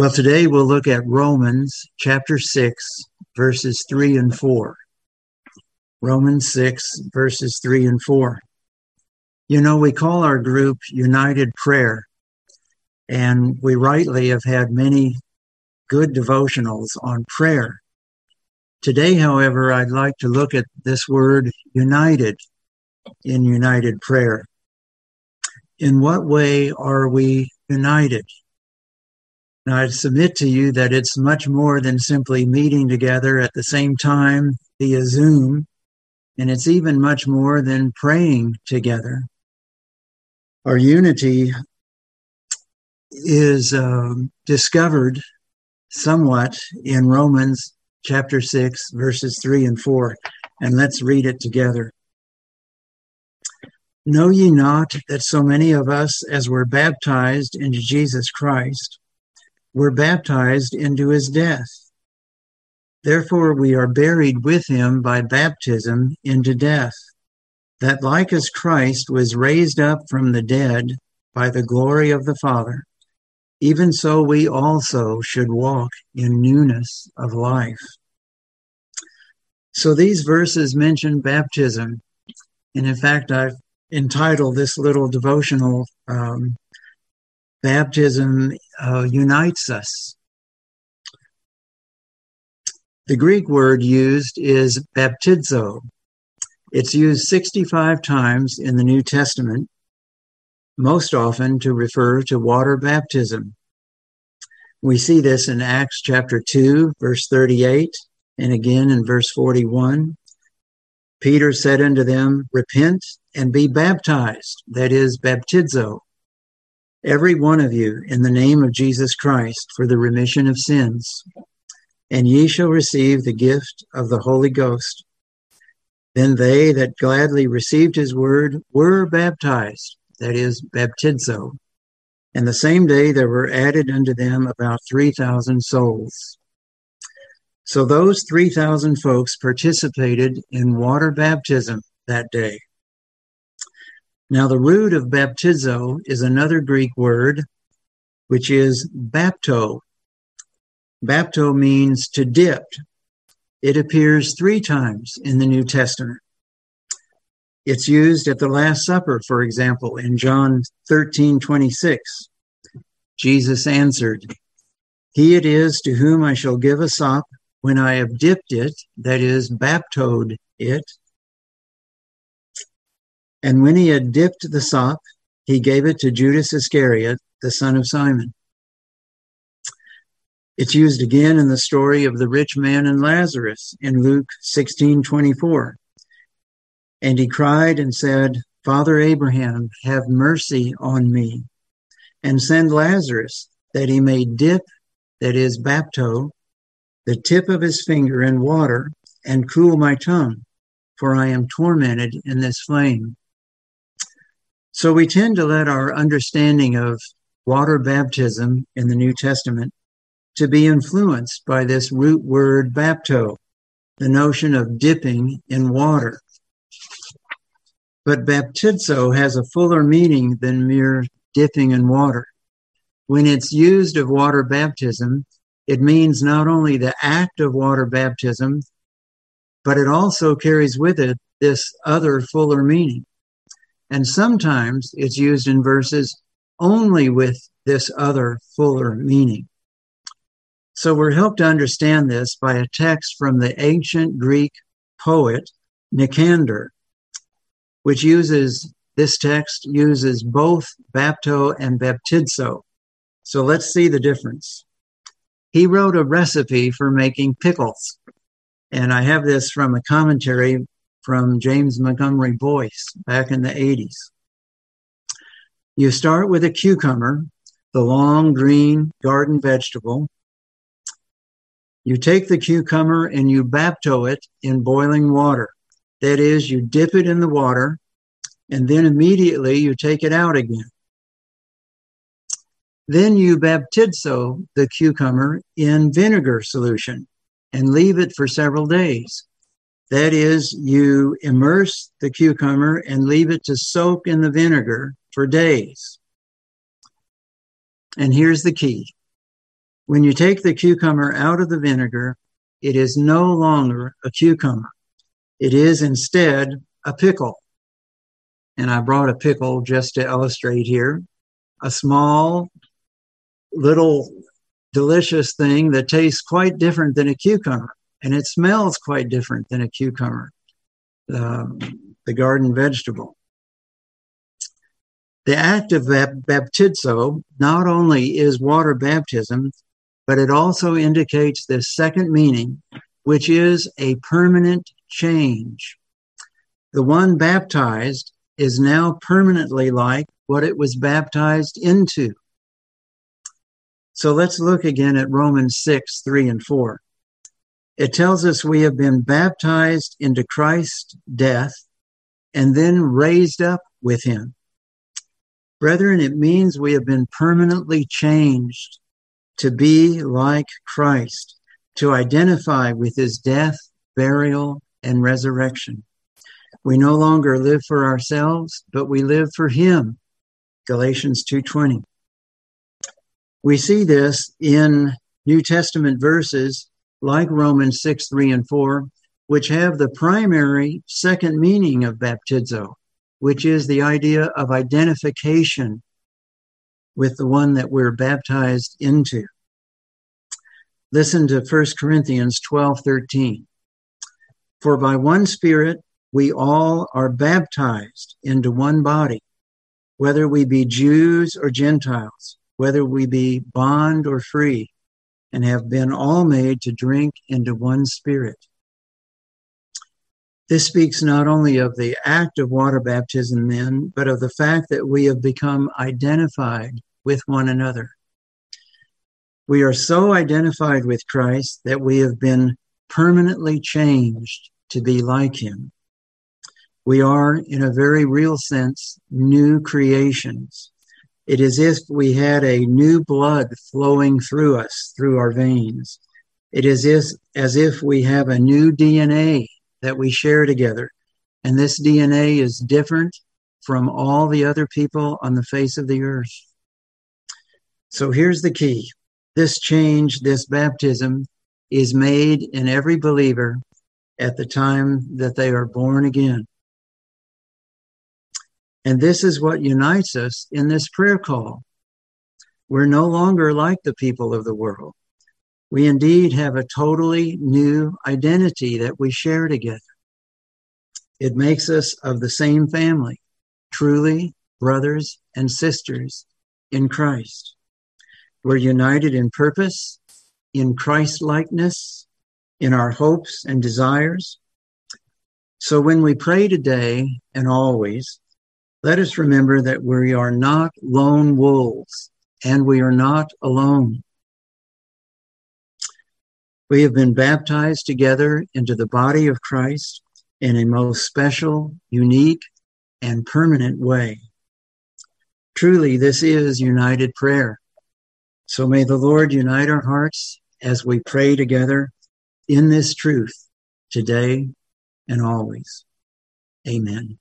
Well, today we'll look at Romans chapter 6, verses 3 and 4. Romans 6, verses 3 and 4. You know, we call our group United Prayer, and we rightly have had many good devotionals on prayer. Today, however, I'd like to look at this word united in united prayer. In what way are we united? Now, I submit to you that it's much more than simply meeting together at the same time via Zoom, and it's even much more than praying together. Our unity is um, discovered somewhat in Romans chapter 6, verses 3 and 4. And let's read it together. Know ye not that so many of us as were baptized into Jesus Christ were baptized into his death? Therefore we are buried with him by baptism into death, that like as Christ was raised up from the dead by the glory of the Father, even so we also should walk in newness of life. So these verses mention baptism. And in fact, I've entitled this little devotional, um, Baptism uh, Unites Us. The Greek word used is baptizo. It's used 65 times in the New Testament most often to refer to water baptism. We see this in Acts chapter 2, verse 38, and again in verse 41. Peter said unto them, Repent and be baptized, that is, baptizo, every one of you, in the name of Jesus Christ, for the remission of sins, and ye shall receive the gift of the Holy Ghost. Then they that gladly received his word were baptized that is, baptizo. And the same day there were added unto them about 3,000 souls. So those 3,000 folks participated in water baptism that day. Now, the root of baptizo is another Greek word, which is bapto. Bapto means to dip. It appears three times in the New Testament. It's used at the Last Supper, for example, in John 13 26. Jesus answered, He it is to whom I shall give a sop when I have dipped it, that is, baptized it. And when he had dipped the sop, he gave it to Judas Iscariot, the son of Simon. It's used again in the story of the rich man and Lazarus in Luke 16 24. And he cried and said, Father Abraham, have mercy on me, and send Lazarus that he may dip, that is, bapto, the tip of his finger in water and cool my tongue, for I am tormented in this flame. So we tend to let our understanding of water baptism in the New Testament to be influenced by this root word bapto, the notion of dipping in water. But baptizo has a fuller meaning than mere dipping in water. When it's used of water baptism, it means not only the act of water baptism, but it also carries with it this other fuller meaning. And sometimes it's used in verses only with this other fuller meaning. So we're helped to understand this by a text from the ancient Greek poet Nicander, which uses this text uses both bapto and baptizo. So let's see the difference. He wrote a recipe for making pickles. And I have this from a commentary from James Montgomery Boice back in the 80s. You start with a cucumber, the long green garden vegetable. You take the cucumber and you bapto it in boiling water. That is, you dip it in the water and then immediately you take it out again. Then you baptizo the cucumber in vinegar solution and leave it for several days. That is, you immerse the cucumber and leave it to soak in the vinegar for days. And here's the key When you take the cucumber out of the vinegar, it is no longer a cucumber. It is instead a pickle. And I brought a pickle just to illustrate here. A small, little, delicious thing that tastes quite different than a cucumber. And it smells quite different than a cucumber, um, the garden vegetable. The act of baptizo not only is water baptism, but it also indicates this second meaning, which is a permanent change. The one baptized is now permanently like what it was baptized into. So let's look again at Romans 6, 3 and 4. It tells us we have been baptized into Christ's death and then raised up with him. Brethren, it means we have been permanently changed to be like Christ, to identify with his death, burial, and resurrection. We no longer live for ourselves, but we live for him. Galatians 2:20. We see this in New Testament verses like Romans 6, 3, and 4, which have the primary second meaning of baptizo, which is the idea of identification with the one that we're baptized into. Listen to 1 Corinthians 12, 13. For by one Spirit we all are baptized into one body, whether we be Jews or Gentiles, whether we be bond or free, and have been all made to drink into one Spirit. This speaks not only of the act of water baptism, then, but of the fact that we have become identified with one another. We are so identified with Christ that we have been permanently changed to be like him. We are, in a very real sense, new creations. It is as if we had a new blood flowing through us, through our veins. It is as if we have a new DNA that we share together. And this DNA is different from all the other people on the face of the earth. So here's the key this change, this baptism, is made in every believer at the time that they are born again. And this is what unites us in this prayer call. We're no longer like the people of the world we indeed have a totally new identity that we share together. It makes us of the same family, truly brothers and sisters in Christ. We're united in purpose, in Christ likeness, in our hopes and desires. So when we pray today and always, let us remember that we are not lone wolves and we are not alone. We have been baptized together into the body of Christ in a most special, unique, and permanent way. Truly, this is united prayer. So may the Lord unite our hearts as we pray together in this truth today and always. Amen.